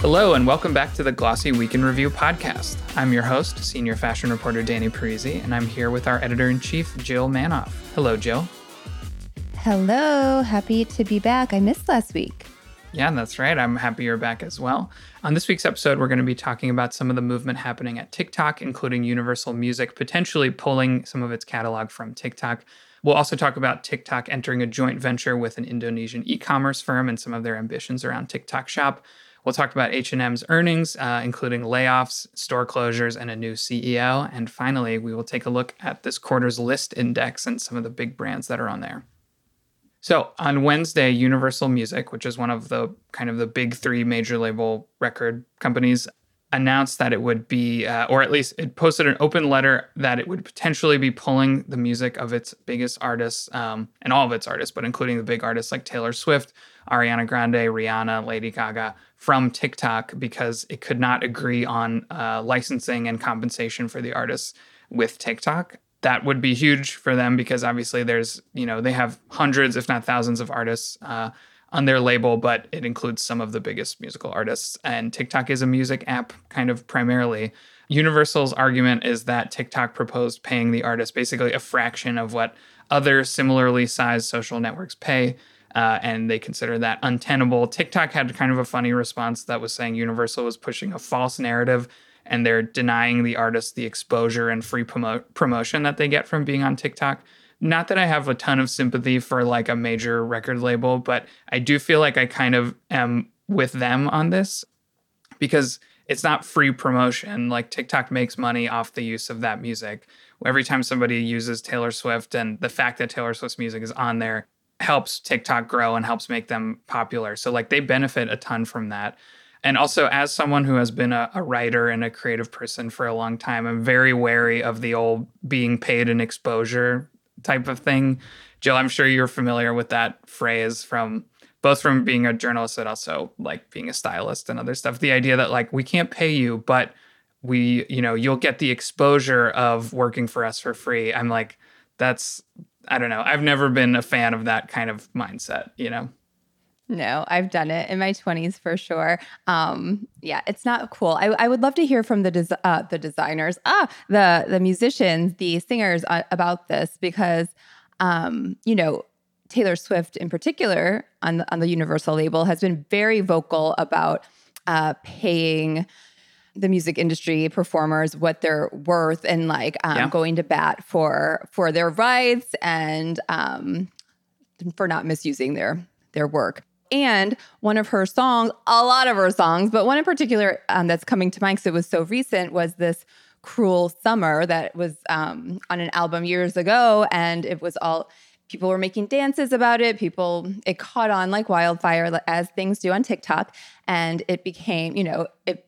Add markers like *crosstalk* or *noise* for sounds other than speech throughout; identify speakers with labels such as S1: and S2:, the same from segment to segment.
S1: Hello, and welcome back to the Glossy Week in Review podcast. I'm your host, senior fashion reporter Danny Parisi, and I'm here with our editor in chief, Jill Manoff. Hello, Jill.
S2: Hello, happy to be back. I missed last week.
S1: Yeah, that's right. I'm happy you're back as well. On this week's episode, we're going to be talking about some of the movement happening at TikTok, including Universal Music potentially pulling some of its catalog from TikTok. We'll also talk about TikTok entering a joint venture with an Indonesian e-commerce firm and some of their ambitions around TikTok Shop. We'll talk about H&M's earnings, uh, including layoffs, store closures, and a new CEO. And finally, we will take a look at this quarter's Lyst index and some of the big brands that are on there. So on Wednesday, Universal Music, which is one of the kind of the big three major label record companies, announced that it would be, uh, or at least it posted an open letter that it would potentially be pulling the music of its biggest artists um, and all of its artists, but including the big artists like Taylor Swift, Ariana Grande, Rihanna, Lady Gaga from TikTok because it could not agree on uh, licensing and compensation for the artists with TikTok. That would be huge for them because obviously there's, you know, they have hundreds, if not thousands, of artists uh, on their label, but it includes some of the biggest musical artists. And TikTok is a music app kind of primarily. Universal's argument is that TikTok proposed paying the artist basically a fraction of what other similarly sized social networks pay uh, and they consider that untenable. TikTok had kind of a funny response that was saying Universal was pushing a false narrative and they're denying the artists the exposure and free promo- promotion that they get from being on TikTok. Not that I have a ton of sympathy for like a major record label, but I do feel like I kind of am with them on this because it's not free promotion. Like TikTok makes money off the use of that music. Every time somebody uses Taylor Swift and the fact that Taylor Swift's music is on there, helps TikTok grow and helps make them popular. So like they benefit a ton from that. And also, as someone who has been a, a, writer and a creative person for a long time, I'm very wary of the old being paid an exposure type of thing. Jill, I'm sure you're familiar with that phrase from both from being a journalist and also like being a stylist and other stuff. The idea that like we can't pay you, but we, you know, you'll get the exposure of working for us for free. I'm like, that's I don't know. I've never been a fan of that kind of mindset, you know?
S2: No, I've done it in my 20s for sure. Um, yeah, it's not cool. I, I would love to hear from the des- uh, the designers, ah, the the musicians, the singers uh, about this because, um, you know, Taylor Swift in particular on the, on the Universal label has been very vocal about uh, paying the music industry performers what they're worth and like um, yeah. going to bat for for their rights and um, for not misusing their their work. And one of her songs, a lot of her songs, but one in particular um, that's coming to mind because it was so recent was this "Cruel Summer" that was um, on an album years ago, and it was all people were making dances about it. People, it caught on like wildfire, as things do on TikTok, and it became, you know, it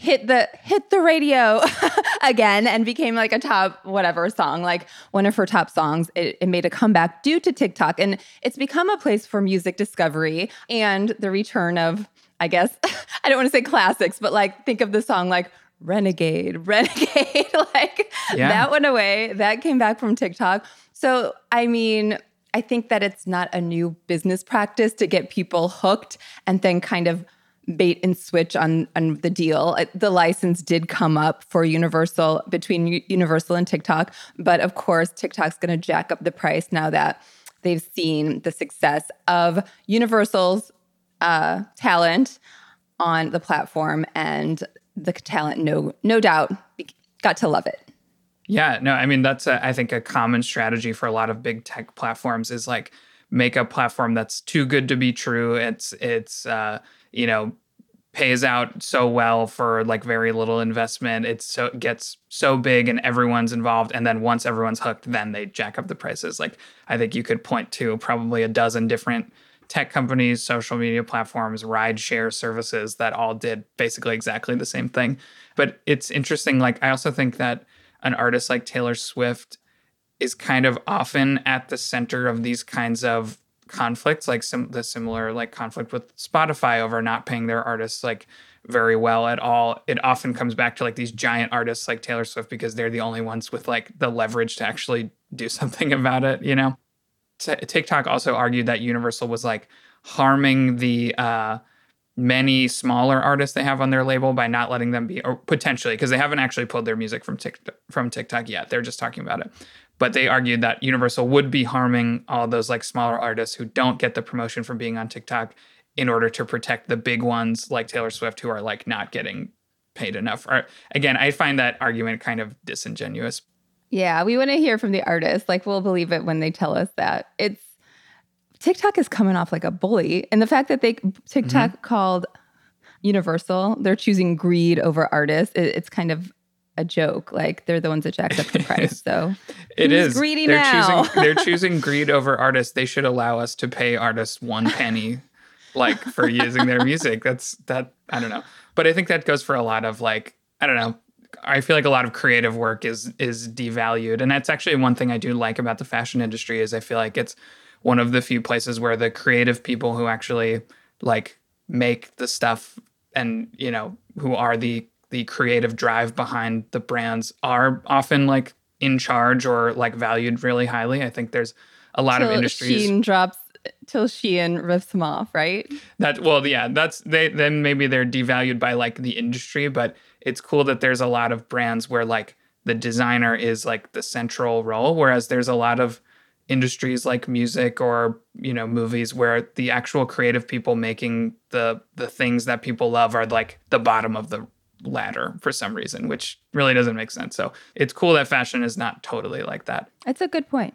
S2: hit the hit the radio *laughs* again and became like a top whatever song like one of her top songs. It, it, made a comeback due to tiktok. And it's become a place for music discovery and the return of i guess *laughs* i don't want to say classics but like think of the song like renegade *laughs* renegade like yeah. that went away. That came back from tiktok. So i mean i think that it's not a new business practice to get people hooked and then kind of bait and switch on on the deal. The license did come up for Universal between Universal and TikTok, but of course TikTok's going to jack up the price now that they've seen the success of Universal's uh, talent on the platform, and the talent, no no doubt, got to love it.
S1: Yeah, no, I mean that's a, I think a common strategy for a lot of big tech platforms is like make a platform that's too good to be true. It's it's uh, you know pays out so well for like very little investment. It's so gets so big and everyone's involved. And then once everyone's hooked, then they jack up the prices. Like I think you could point to probably a dozen different tech companies, social media platforms, ride share services that all did basically exactly the same thing. But it's interesting. Like I also think that an artist like Taylor Swift is kind of often at the center of these kinds of conflicts, like some the similar like conflict with Spotify over not paying their artists like very well at all. It often comes back to like these giant artists like Taylor Swift because they're the only ones with like the leverage to actually do *laughs* something about it, you know. T- TikTok also argued that Universal was like harming the uh many smaller artists they have on their label by not letting them be or potentially because they haven't actually pulled their music from TikTok, from TikTok yet. They're just talking about it. But they argued that Universal would be harming all those like smaller artists who don't get the promotion from being on TikTok in order to protect the big ones like Taylor Swift who are like not getting paid enough. Or again, I find that argument kind of disingenuous.
S2: Yeah, we want to hear from the artist. Like we'll believe it when they tell us that. It's TikTok is coming off like a bully. And the fact that they TikTok mm-hmm. called Universal, they're choosing greed over artists. It, it's kind of a joke. Like they're the ones that jacked up the price. *laughs* So
S1: it is
S2: greedy
S1: they're
S2: now.
S1: Choosing, they're *laughs* choosing greed over artists. They should allow us to pay artists one penny, like for using their music. That's that. I don't know, but I think that goes for a lot of like I don't know. I feel like a lot of creative work is is devalued, and that's actually one thing I do like about the fashion industry is I feel like it's one of the few places where the creative people who actually like make the stuff and you know who are the the creative drive behind the brands are often like in charge or like valued really highly. I think there's a lot of industries.
S2: Shein drops till Shein rips them off, right?
S1: That well, yeah, that's they then maybe they're devalued by like the industry, but it's cool that there's a lot of brands where like the designer is like the central role, whereas there's a lot of industries like music or you know movies where the actual creative people making the the things that people love are like the bottom of the ladder for some reason which really doesn't make sense so it's cool that fashion is not totally like that
S2: that's a good point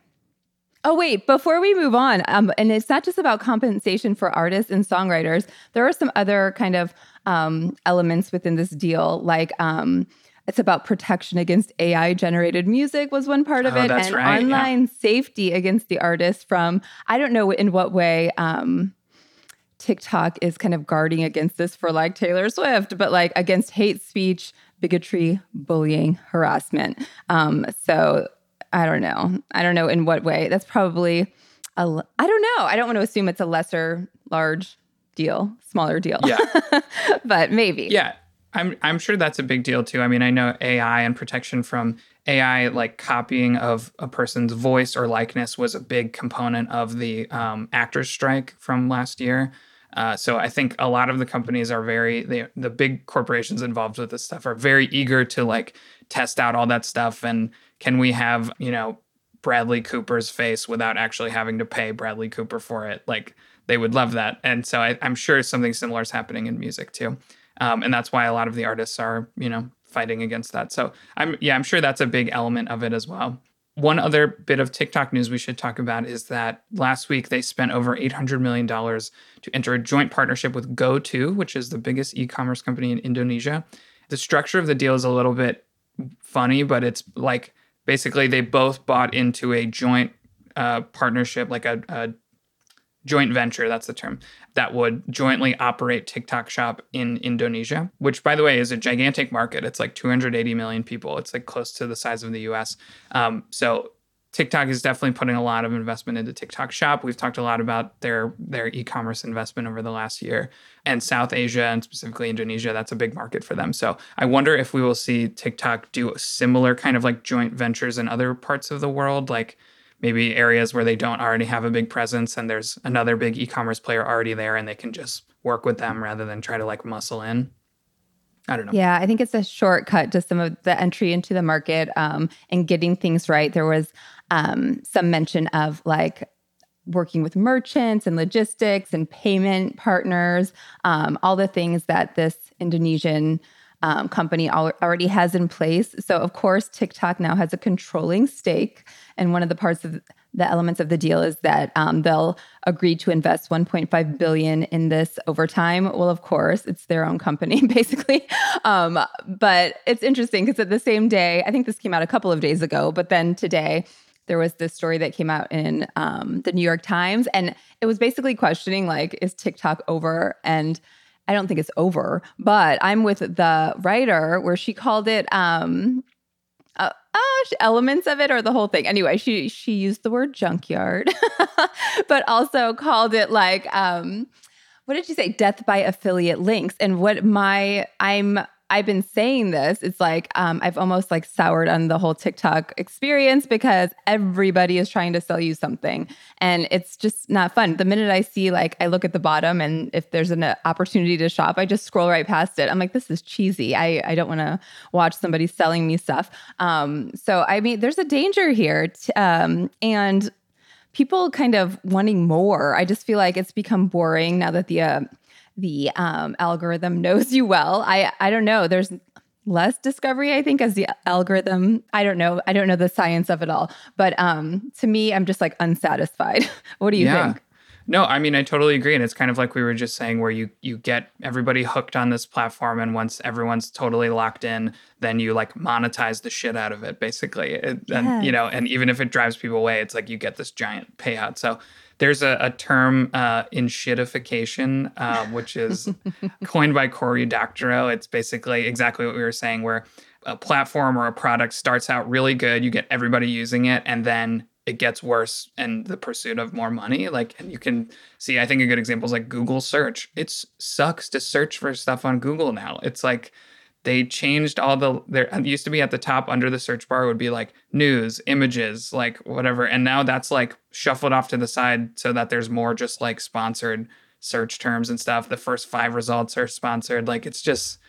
S2: Oh, wait, before we move on, um, and it's not just about compensation for artists and songwriters, there are some other kind of um, elements within this deal, like um, it's about protection against AI generated music was one part of
S1: oh,
S2: it,
S1: and
S2: right. online
S1: yeah.
S2: safety against the artist from I don't know in what way um, TikTok is kind of guarding against this for like Taylor Swift, but like against hate speech, bigotry, bullying, harassment. Um, so I don't know. I don't know in what way. That's probably a. I don't know. I don't want to assume it's a lesser large deal, smaller deal.
S1: Yeah. *laughs*
S2: but maybe.
S1: Yeah. I'm I'm sure that's a big deal too. I mean, I know AI and protection from AI, like copying of a person's voice or likeness, was a big component of the um, actors' strike from last year. Uh, so I think a lot of the companies are very they, the big corporations involved with this stuff are very eager to like test out all that stuff and can we have you know Bradley Cooper's face without actually having to pay Bradley Cooper for it? Like they would love that, and so I, I'm sure something similar is happening in music too. Um, and that's why a lot of the artists are, you know, fighting against that. So I'm, yeah, I'm sure that's a big element of it as well. One other bit of TikTok news we should talk about is that last week they spent over $800 million to enter a joint partnership with GoTo, which is the biggest e commerce company in Indonesia. The structure of the deal is a little bit funny, but it's like basically they both bought into a joint uh, partnership, like a, a joint venture, that's the term, that would jointly operate TikTok Shop in Indonesia, which, by the way, is a gigantic market. It's like 280 million people. It's like close to the size of the US. Um, so TikTok is definitely putting a lot of investment into TikTok Shop. We've talked a lot about their their e-commerce investment over the last year, and South Asia and specifically Indonesia. That's a big market for them. So I wonder if we will see TikTok do similar kind of like joint ventures in other parts of the world, like maybe areas where they don't already have a big presence and there's another big e-commerce player already there and they can just work with them rather than try to like muscle in I don't know.
S2: Yeah, I think it's a shortcut to some of the entry into the market um, and getting things right. There was um, some mention of like working with merchants and logistics and payment partners, um, all the things that this Indonesian um, company already has in place. So, of course, TikTok now has a controlling stake. And one of the parts of the elements of the deal is that um, they'll agree to invest 1.5 billion in this over time. Well, of course, it's their own company, *laughs* basically. Um, but it's interesting because at the same day, I think this came out a couple of days ago, but then today, there was this story that came out in um, the New York Times, and it was basically questioning like, is TikTok over? And I don't think it's over, but I'm with the writer where she called it um uh, oh, elements of it or the whole thing. Anyway, she she used the word junkyard, *laughs* but also called it like um what did she say? Death by affiliate links. And what my I'm I've been saying this. It's like um, I've almost like soured on the whole TikTok experience because everybody is trying to sell you something, and it's just not fun. The minute I see like I look at the bottom, and if there's an uh, opportunity to shop, I just scroll right past it. I'm like, this is cheesy. I I don't want to watch somebody selling me stuff. Um, so I mean, there's a danger here, t- um, and people kind of wanting more. I just feel like it's become boring now that the uh, the um, algorithm knows you well. I I don't know. There's less discovery i think as the algorithm i don't know i don't know the science of it all but um to me i'm just like unsatisfied *laughs* what do you yeah. think
S1: no, I mean I totally agree, and it's kind of like we were just saying, where you you get everybody hooked on this platform, and once everyone's totally locked in, then you like monetize the shit out of it, basically. It, yes. And you know, and even if it drives people away, it's like you get this giant payout. So there's a, a term uh, enshittification, uh, which is *laughs* coined by Cory Doctorow. It's basically exactly what we were saying, where a platform or a product starts out really good, you get everybody using it, and then it gets worse and the pursuit of more money. Like and you can see i think a good example is like google search. It sucks to search for stuff on google now. It's like they changed all the there used to be at the top under the search bar would be like news images like whatever. And now that's like shuffled off to the side so that there's more just like sponsored search terms and stuff. The first five results are sponsored. Like it's just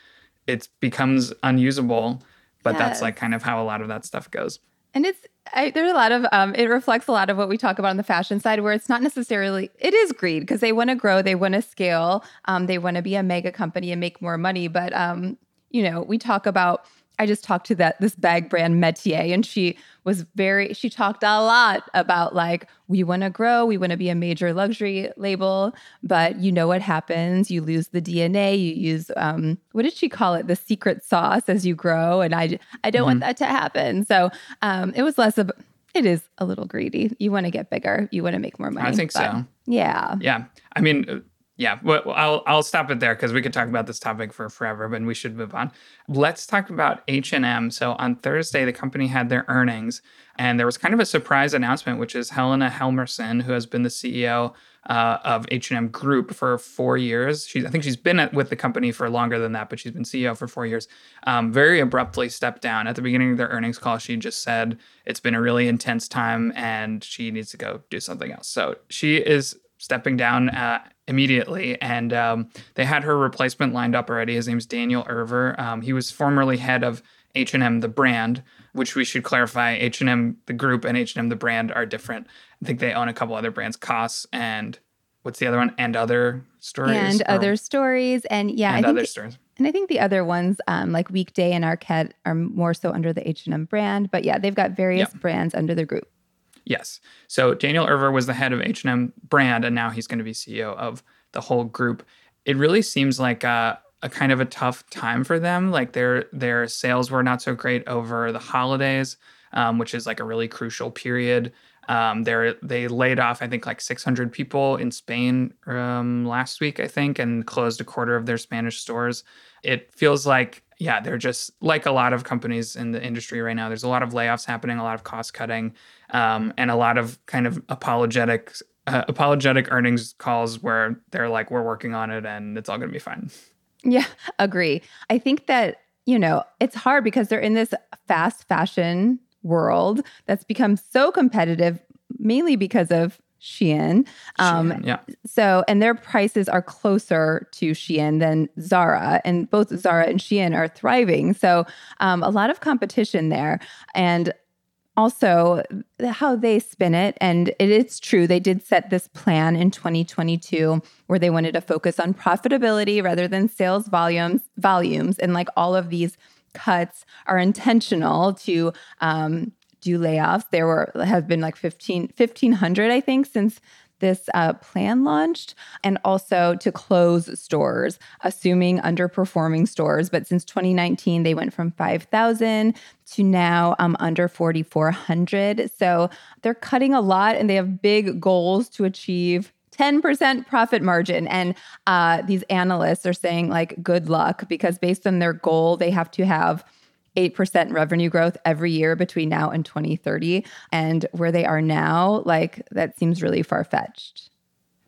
S1: it becomes unusable but yes. that's like kind of how a lot of that stuff goes.
S2: And it's I, there's a lot of um, it reflects a lot of what we talk about on the fashion side where it's not necessarily it is greed because they want to grow they want to scale um, they want to be a mega company and make more money. But um, you know we talk about I just talked to that this bag brand Metier, and she was very she talked a lot about like we want to grow, we want to be a major luxury label, but you know what happens? You lose the DNA. You use um, what did she call it? The secret sauce as you grow, and I I don't mm-hmm. want that to happen. So um, it was less of it is a little greedy. You want to get bigger. You want to make more money.
S1: I think so.
S2: Yeah.
S1: Yeah. I mean, yeah, well, I'll I'll stop it there because we could talk about this topic for forever, but we should move on. Let's talk about H and M. So on Thursday, the company had their earnings, and there was kind of a surprise announcement, which is Helena Helmersson, who has been the CEO uh, of H and M Group for four years. She's I think she's been at, with the company for longer than that, but she's been CEO for four years. Um, very abruptly stepped down at the beginning of their earnings call. She just said it's been a really intense time, and she needs to go do something else. So she is stepping down uh, immediately. And um, they had her replacement lined up already. His name's Daniel Ervér. Um, he was formerly head of H&M the brand, which we should clarify. H&M the group and H&M the brand are different. I think they own a couple other brands, COS and what's the other one? And other stories.
S2: And or, other stories. And yeah,
S1: and I think other stories.
S2: And I think the other ones, um, like Weekday and Arket, are more so under the H&M brand. But yeah, they've got various yeah. brands under the group.
S1: Yes. So Daniel Ervér was the head of H&M brand, and now he's going to be CEO of the whole group. It really seems like a, a kind of a tough time for them. Like their their sales were not so great over the holidays, um, which is like a really crucial period. Um, they they laid off I think like 600 people in Spain um, last week I think and closed a quarter of their Spanish stores. It feels like yeah they're just like a lot of companies in the industry right now. There's a lot of layoffs happening, a lot of cost cutting, um, and a lot of kind of apologetic uh, apologetic earnings calls where they're like we're working on it and it's all going to be fine.
S2: Yeah, agree. I think that you know it's hard because they're in this fast fashion world that's become so competitive, mainly because of Shein.
S1: Um, Shein, yeah.
S2: So, and their prices are closer to Shein than Zara, and both Zara and Shein are thriving. So, um, a lot of competition there. And also how they spin it and it is true they did set this plan in 2022 where they wanted to focus on profitability rather than sales volumes volumes and like all of these cuts are intentional to um, do layoffs. There were have been like 15, 1,500, I think, since this uh, plan launched, and also to close stores, assuming underperforming stores. But since 2019, they went from 5,000 to now um, under 4,400. So they're cutting a lot, and they have big goals to achieve 10% profit margin. And uh, these analysts are saying, like, good luck, because based on their goal, they have to have 8% revenue growth every year between now and 2030. And where they are now, like, that seems really far fetched.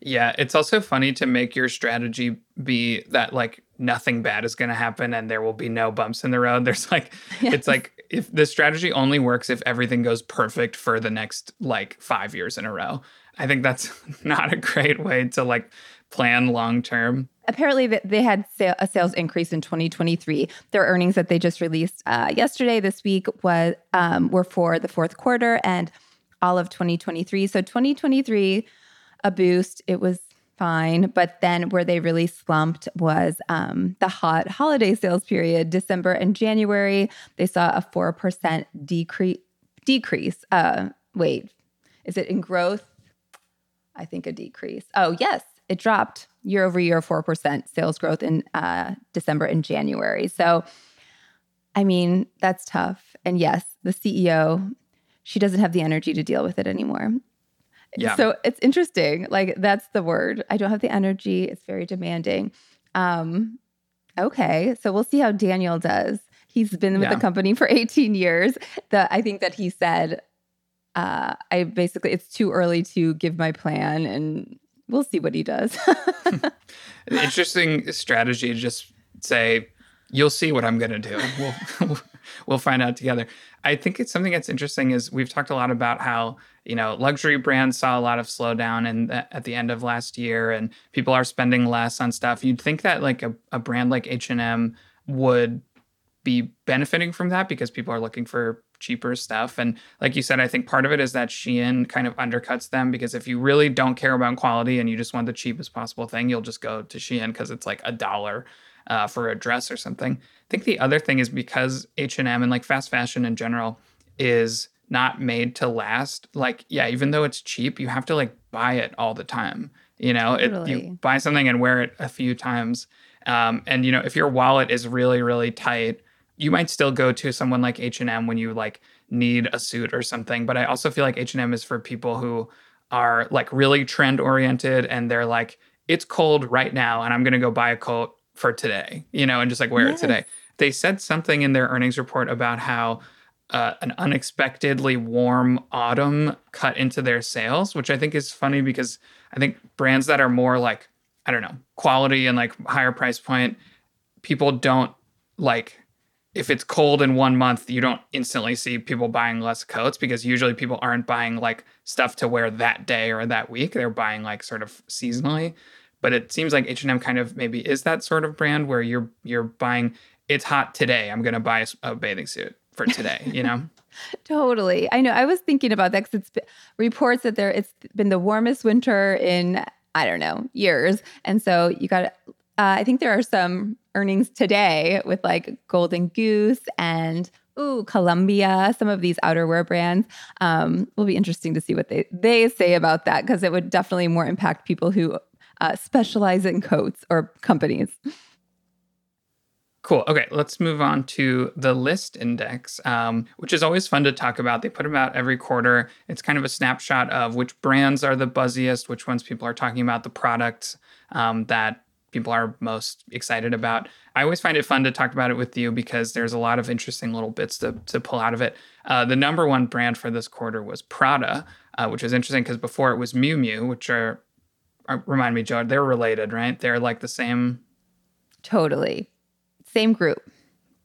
S1: Yeah, it's also funny to make your strategy be that, like, nothing bad is going to happen and there will be no bumps in the road. *laughs* There's like, *laughs* yes. it's like if the strategy only works if everything goes perfect for the next like five years in a row. I think that's *laughs* not a great way to like plan long term.
S2: Apparently, they had a sales increase in 2023. Their earnings that they just released uh, yesterday, this week, was um, were for the fourth quarter and all of 2023. So 2023, a boost. It was fine. But then where they really slumped was um, the hot holiday sales period, December and January. They saw a 4% decrease. Decrease. Uh, wait, is it in growth? I think a decrease. Oh, yes, it dropped year over year, 4% sales growth in uh, December and January. So, I mean, that's tough. And yes, the CEO, she doesn't have the energy to deal with it anymore. Yeah. So it's interesting. Like that's the word. I don't have the energy. It's very demanding. Um, okay. So we'll see how Daniel does. He's been with yeah. the company for *laughs* 18 years. That I think that he said, uh, I basically it's too early to give my plan and we'll see what he does. *laughs*
S1: Interesting strategy. To just say, you'll see what I'm going to do. We'll, *laughs* we'll find out together. I think it's something that's interesting is we've talked a lot about how you know luxury brands saw a lot of slowdown and at the end of last year and people are spending less on stuff. You'd think that like a, a brand like H&M would be benefiting from that because people are looking for cheaper stuff. And like you said, I think part of it is that Shein kind of undercuts them because if you really don't care about quality and you just want the cheapest possible thing, you'll just go to Shein because it's like a dollar uh, for a dress or something. I think the other thing is because H&M and like fast fashion in general is not made to last. Like, yeah, even though it's cheap, you have to like buy it all the time. You know, totally. it, you buy something and wear it a few times. Um, and you know, if your wallet is really, really tight, you might still go to someone like H&M when you like need a suit or something. But I also feel like H&M is for people who are like really trend oriented and they're like, it's cold right now and I'm going to go buy a coat for today, you know, and just like wear yes. it today. They said something in their earnings report about how uh, an unexpectedly warm autumn cut into their sales, which I think is funny because I think brands that are more like, I don't know, quality and like higher price point, people don't like if it's cold in one month, you don't instantly see people buying less coats because usually people aren't buying like stuff to wear that day or that week. They're buying like sort of seasonally. But it seems like H&M kind of maybe is that sort of brand where you're you're buying it's hot today. I'm going to buy a, bathing suit for today, you know? *laughs*
S2: totally. I know. I was thinking about that cuz it's reports that there it's been the warmest winter in I don't know, years. And so you got uh, I think there are some earnings today with like Golden Goose and ooh Columbia, some of these outerwear brands. Um, will be interesting to see what they they say about that because it would definitely more impact people who uh, specialize in coats or companies.
S1: Cool. Okay, let's move on to the Lyst index, um, which is always fun to talk about. They put them out every quarter. It's kind of a snapshot of which brands are the buzziest, which ones people are talking about, the products um, that people are most excited about. I always find it fun to talk about it with you because there's a lot of interesting little bits to, to pull out of it. Uh, the number one brand for this quarter was Prada, uh, which was interesting because before it was Miu Miu, which are, remind me, Joe, they're related, right? They're like the same.
S2: Totally. Same group.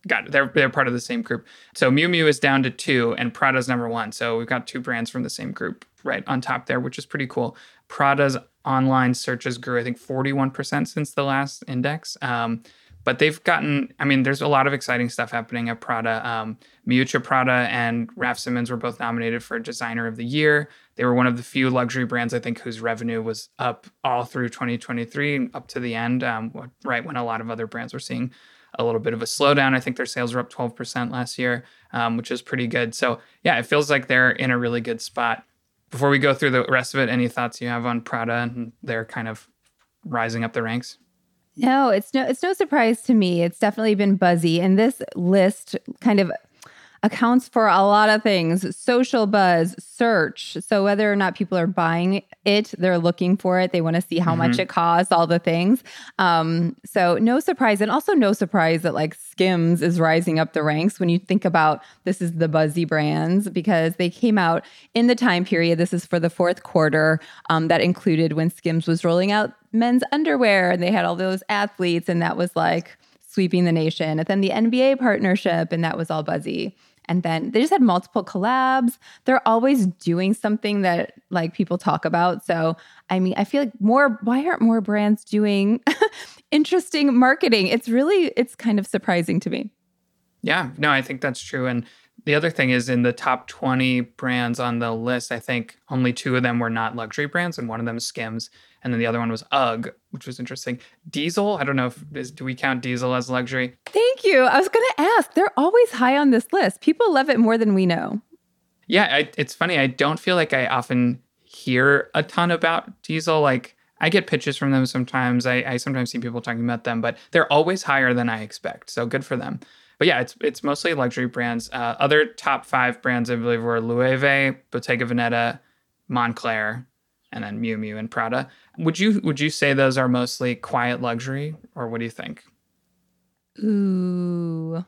S1: Got it. They're, they're part of the same group. So Miu Miu is down to two and Prada's number one. So we've got two brands from the same group right on top there, which is pretty cool. Prada's online searches grew, I think, 41% since the last index. Um, but they've gotten, I mean, there's a lot of exciting stuff happening at Prada. Um, Miuccia Prada and Raf Simons were both nominated for Designer of the Year. They were one of the few luxury brands, I think, whose revenue was up all through 2023, up to the end, um, right when a lot of other brands were seeing a little bit of a slowdown. I think their sales were up 12% last year, um, which is pretty good. So, yeah, it feels like they're in a really good spot before we go through the rest of it, any thoughts you have on Prada and their kind of rising up the ranks?
S2: No, it's no it's no surprise to me. It's definitely been buzzy. And this list kind of accounts for a lot of things social buzz, search. So, whether or not people are buying it, they're looking for it, they want to see how mm-hmm. much it costs, all the things. Um, so, no surprise. And also, no surprise that like Skims is rising up the ranks when you think about this is the buzzy brands because they came out in the time period. This is for the fourth quarter um, that included when Skims was rolling out men's underwear and they had all those athletes, and that was like, sweeping the nation. And then the NBA partnership, and that was all buzzy. And then they just had multiple collabs. They're always doing something that like people talk about. So, I mean, I feel like more why aren't more brands doing *laughs* interesting marketing? It's really it's kind of surprising to me.
S1: Yeah, no, I think that's true and the other thing is in the top 20 brands on the list, I think only two of them were not luxury brands, and one of them is Skims, and then the other one was UGG, which was interesting. Diesel, I don't know if is, do we count Diesel as luxury?
S2: Thank you. I was going to ask. They're always high on this list. People love it more than we know.
S1: Yeah, I, it's funny. I don't feel like I often hear a ton about Diesel. Like I get pitches from them sometimes. I, I sometimes see people talking about them, but they're always higher than I expect. So good for them but yeah, it's it's mostly luxury brands. Uh, other top five brands, I believe, were Loewe, Bottega Veneta, Moncler, and then Miu Miu and Prada. Would you would you say those are mostly quiet luxury, or what do you think?
S2: Ooh,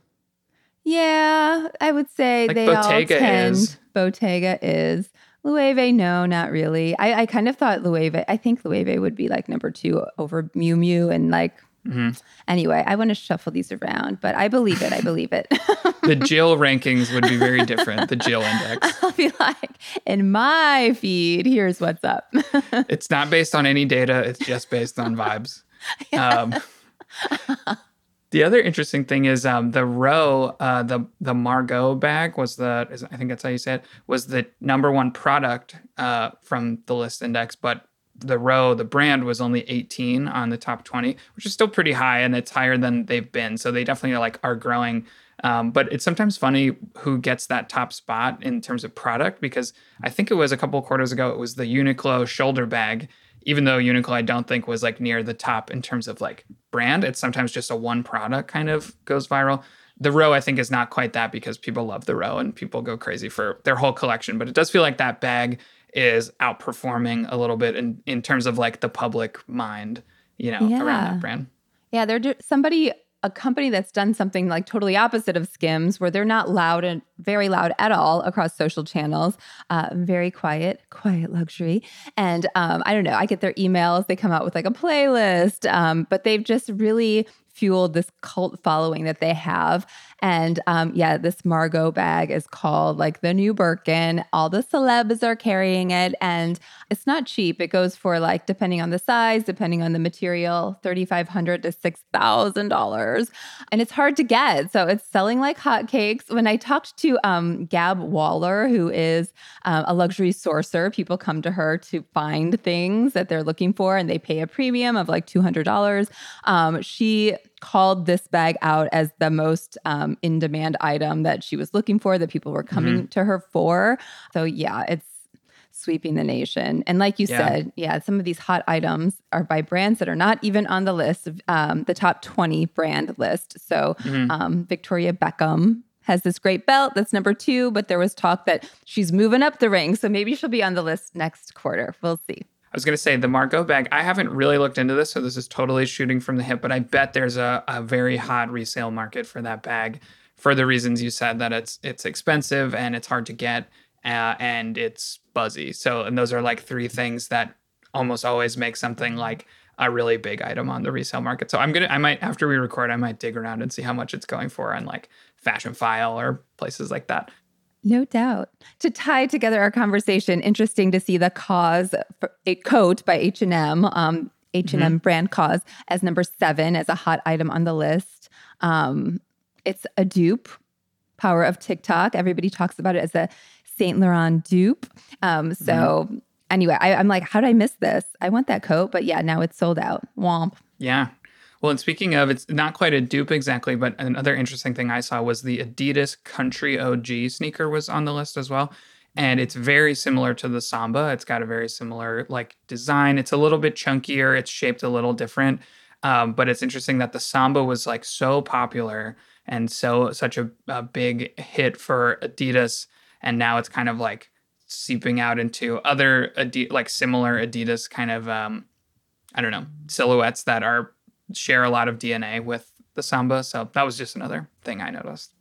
S2: yeah, I would say like they Bottega all tend. Is. Bottega is. Loewe, no, not really. I, I kind of thought Loewe. I think Loewe would be like number two over Miu Miu and like Mm-hmm. Anyway, I want to shuffle these around, but I believe it. I *laughs* believe it.
S1: the *laughs* Jill rankings would be very different. The Jill *laughs* index.
S2: I'll be like, in my feed, here's what's up.
S1: it's not based on any data. It's just based on vibes. Um, the other interesting thing is um, the Row, uh, the the Margaux bag was the is, I think that's how you say it was the number one product uh, from the Lyst index, but the Row, the brand was only 18 on the top 20, which is still pretty high and it's higher than they've been. So they definitely like are growing. Um, but it's sometimes funny who gets that top spot in terms of product because I think it was a couple quarters ago, it was the Uniqlo shoulder bag. Even though Uniqlo, I don't think was like near the top in terms of like brand, it's sometimes just a one product kind of goes viral. The Row, I think, is not quite that because people love the Row and people go crazy for their whole collection. But it does feel like that bag is outperforming a little bit in, in terms of like the public mind, you know, yeah. around that brand.
S2: Yeah, they're do- somebody a company that's done something like totally opposite of Skims, where they're not loud and very loud at all across social channels, uh, very quiet, quiet luxury. And um, I don't know, I get their emails, they come out with like a playlist, um, but they've just really fueled this cult following that they have. And um, yeah, this Margaux bag is called like the new Birkin. All the celebs are carrying it, and it's not cheap. It goes for like depending on the size, depending on the material, thirty five hundred to six thousand dollars, and it's hard to get. So it's selling like hotcakes. When I talked to um, Gab Waller, who is um, a luxury sourcer, people come to her to find things that they're looking for, and they pay a premium of like two hundred dollars. Um, she called this bag out as the most um, in demand item that she was looking for, that people were coming mm-hmm. to her for. So, yeah, it's sweeping the nation. And like you yeah. said, yeah, some of these hot items are by brands that are not even on the list of um, the top 20 brand list. So, mm-hmm. um, Victoria Beckham has this great belt that's number two, but there was talk that she's moving up the ring. So maybe she'll be on the list next quarter. We'll see.
S1: I was going to say the Margaux bag. I haven't really looked into this, so this is totally shooting from the hip, but I bet there's a, a very hot resale market for that bag for the reasons you said that it's it's expensive and it's hard to get uh, and it's buzzy. So, and those are like three things that almost always make something like a really big item on the resale market. So I'm gonna, I might after we record, I might dig around and see how much it's going for on like Fashionphile or places like that.
S2: No doubt. To tie together our conversation, interesting to see the COS a coat by H&M, um, H&M mm-hmm. brand COS as number 7 as a hot item on the list. Um, it's a dupe, power of TikTok. Everybody talks about it as a Saint Laurent dupe. Um, so mm-hmm. anyway, I, I'm like, how did I miss this? I want that coat, but yeah, now it's sold out. Womp.
S1: Yeah. Well, and speaking of, it's not quite a dupe exactly, but another interesting thing I saw was the Adidas Country OG sneaker was on the list as well. And it's very similar to the Samba. It's got a very similar like design. It's a little bit chunkier. It's shaped a little different. Um, but it's interesting that the Samba was like so popular and so such a, a big hit for Adidas. And now it's kind of like seeping out into other Adi- like similar Adidas kind of um, I don't know silhouettes that are share a lot of DNA with the Samba. So that was just another thing I noticed.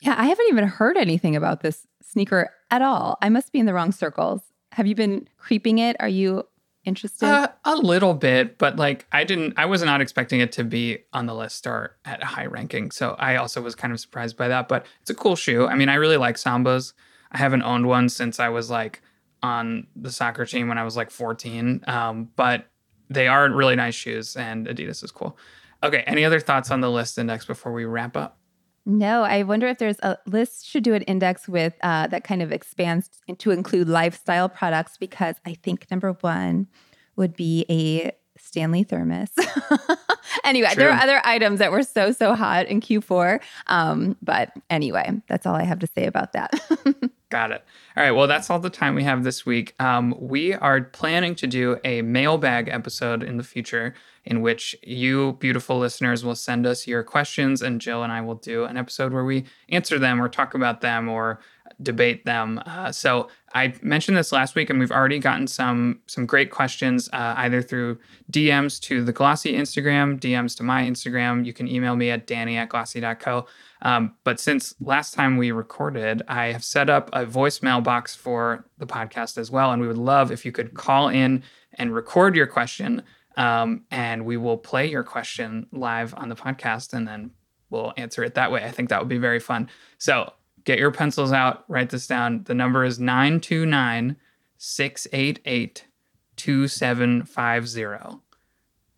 S2: Yeah, I haven't even heard anything about this sneaker at all. I must be in the wrong circles. Have you been creeping it? Are you interested?
S1: Uh, a little bit, but like I didn't, I was not expecting it to be on the list or at a high ranking. So I also was kind of surprised by that. But it's a cool shoe. I mean, I really like Sambas. I haven't owned one since I was like on the soccer team when I was like 14. Um, but they are really nice shoes, and Adidas is cool. Okay, any other thoughts on the Lyst index before we wrap up?
S2: No, I wonder if there's a list should do an index with uh, that kind of expands to include lifestyle products because I think number one would be a Stanley thermos. *laughs* anyway, True. there are other items that were so so hot in Q4. Um, but anyway, that's all I have to say about that. *laughs*
S1: Got it. All right. Well, that's all the time we have this week. Um, we are planning to do a mailbag episode in the future in which you, beautiful listeners, will send us your questions, and Jill and I will do an episode where we answer them or talk about them or debate them. Uh, so I mentioned this last week, and we've already gotten some some great questions uh, either through DMs to the Glossy Instagram, DMs to my Instagram. You can email me at danny at glossy.co. Um, but since last time we recorded, I have set up a voicemail box for the podcast as well, and we would love if you could call in and record your question. Um, and we will play your question live on the podcast and then we'll answer it that way. I think that would be very fun. So get your pencils out, write this down. The number is 929 688 2750.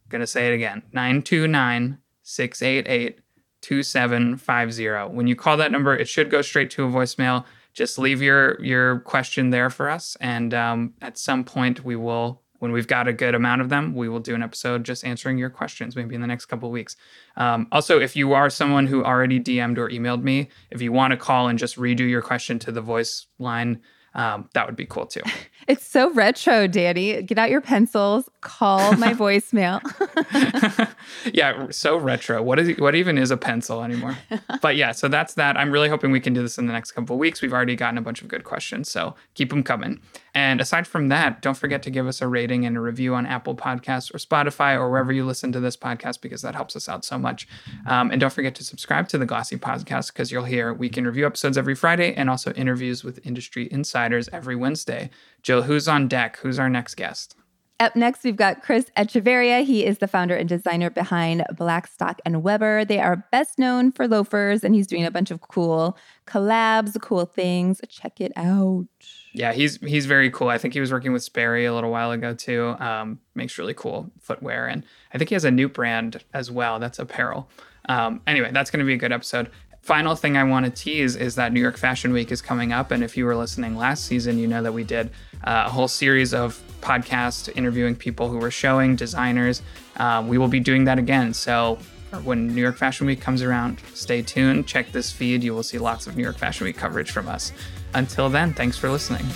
S1: Gonna say it again 929 688 2750. When you call that number, it should go straight to a voicemail. Just leave your your question there for us, and um, at some point we will when we've got a good amount of them, we will do an episode just answering your questions, maybe in the next couple weeks. Um, also, if you are someone who already DM'd or emailed me, if you want to call and just redo your question to the voice line, um, that would be cool too. *laughs*
S2: It's so retro, Danny. Get out your pencils, call my *laughs* voicemail. *laughs*
S1: yeah, so retro. What is what even is a pencil anymore? but yeah, so that's that. I'm really hoping we can do this in the next couple of weeks. We've already gotten a bunch of good questions, so keep them coming. And aside from that, don't forget to give us a rating and a review on Apple Podcasts or Spotify or wherever you listen to this podcast because that helps us out so much. Um, and don't forget to subscribe to the Glossy Podcast because you'll hear week in review episodes every Friday and also interviews with industry insiders every Wednesday. Jill, who's on deck? Who's our next guest?
S2: Up next, we've got Chris Echeverria. He is the founder and designer behind Blackstock and Weber. They are best known for loafers, and he's doing a bunch of cool collabs, cool things. Check it out.
S1: Yeah, he's he's very cool. I think he was working with Sperry a little while ago too. Um, makes really cool footwear, and I think he has a new brand as well. That's apparel. Um, anyway, that's going to be a good episode. Final thing I want to tease is that New York Fashion Week is coming up. And if you were listening last season, you know that we did uh, a whole series of podcasts interviewing people who were showing, designers. Uh, we will be doing that again. So when New York Fashion Week comes around, stay tuned, check this feed. You will see lots of New York Fashion Week coverage from us. Until then, thanks for listening.